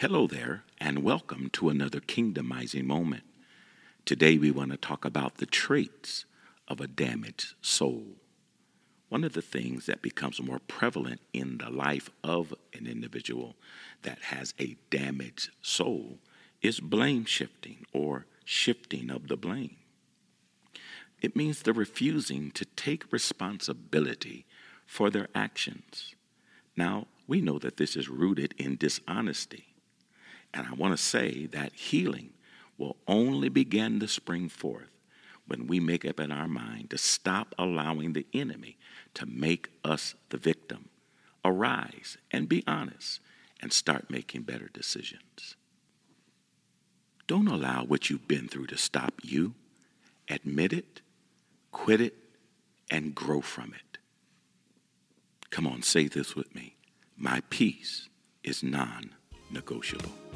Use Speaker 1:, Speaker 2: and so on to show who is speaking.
Speaker 1: Hello there, and welcome to another kingdomizing moment. Today, we want to talk about the traits of a damaged soul. One of the things that becomes more prevalent in the life of an individual that has a damaged soul is blame shifting or shifting of the blame. It means the refusing to take responsibility for their actions. Now, we know that this is rooted in dishonesty. And I want to say that healing will only begin to spring forth when we make up in our mind to stop allowing the enemy to make us the victim. Arise and be honest and start making better decisions. Don't allow what you've been through to stop you. Admit it, quit it, and grow from it. Come on, say this with me. My peace is non negotiable.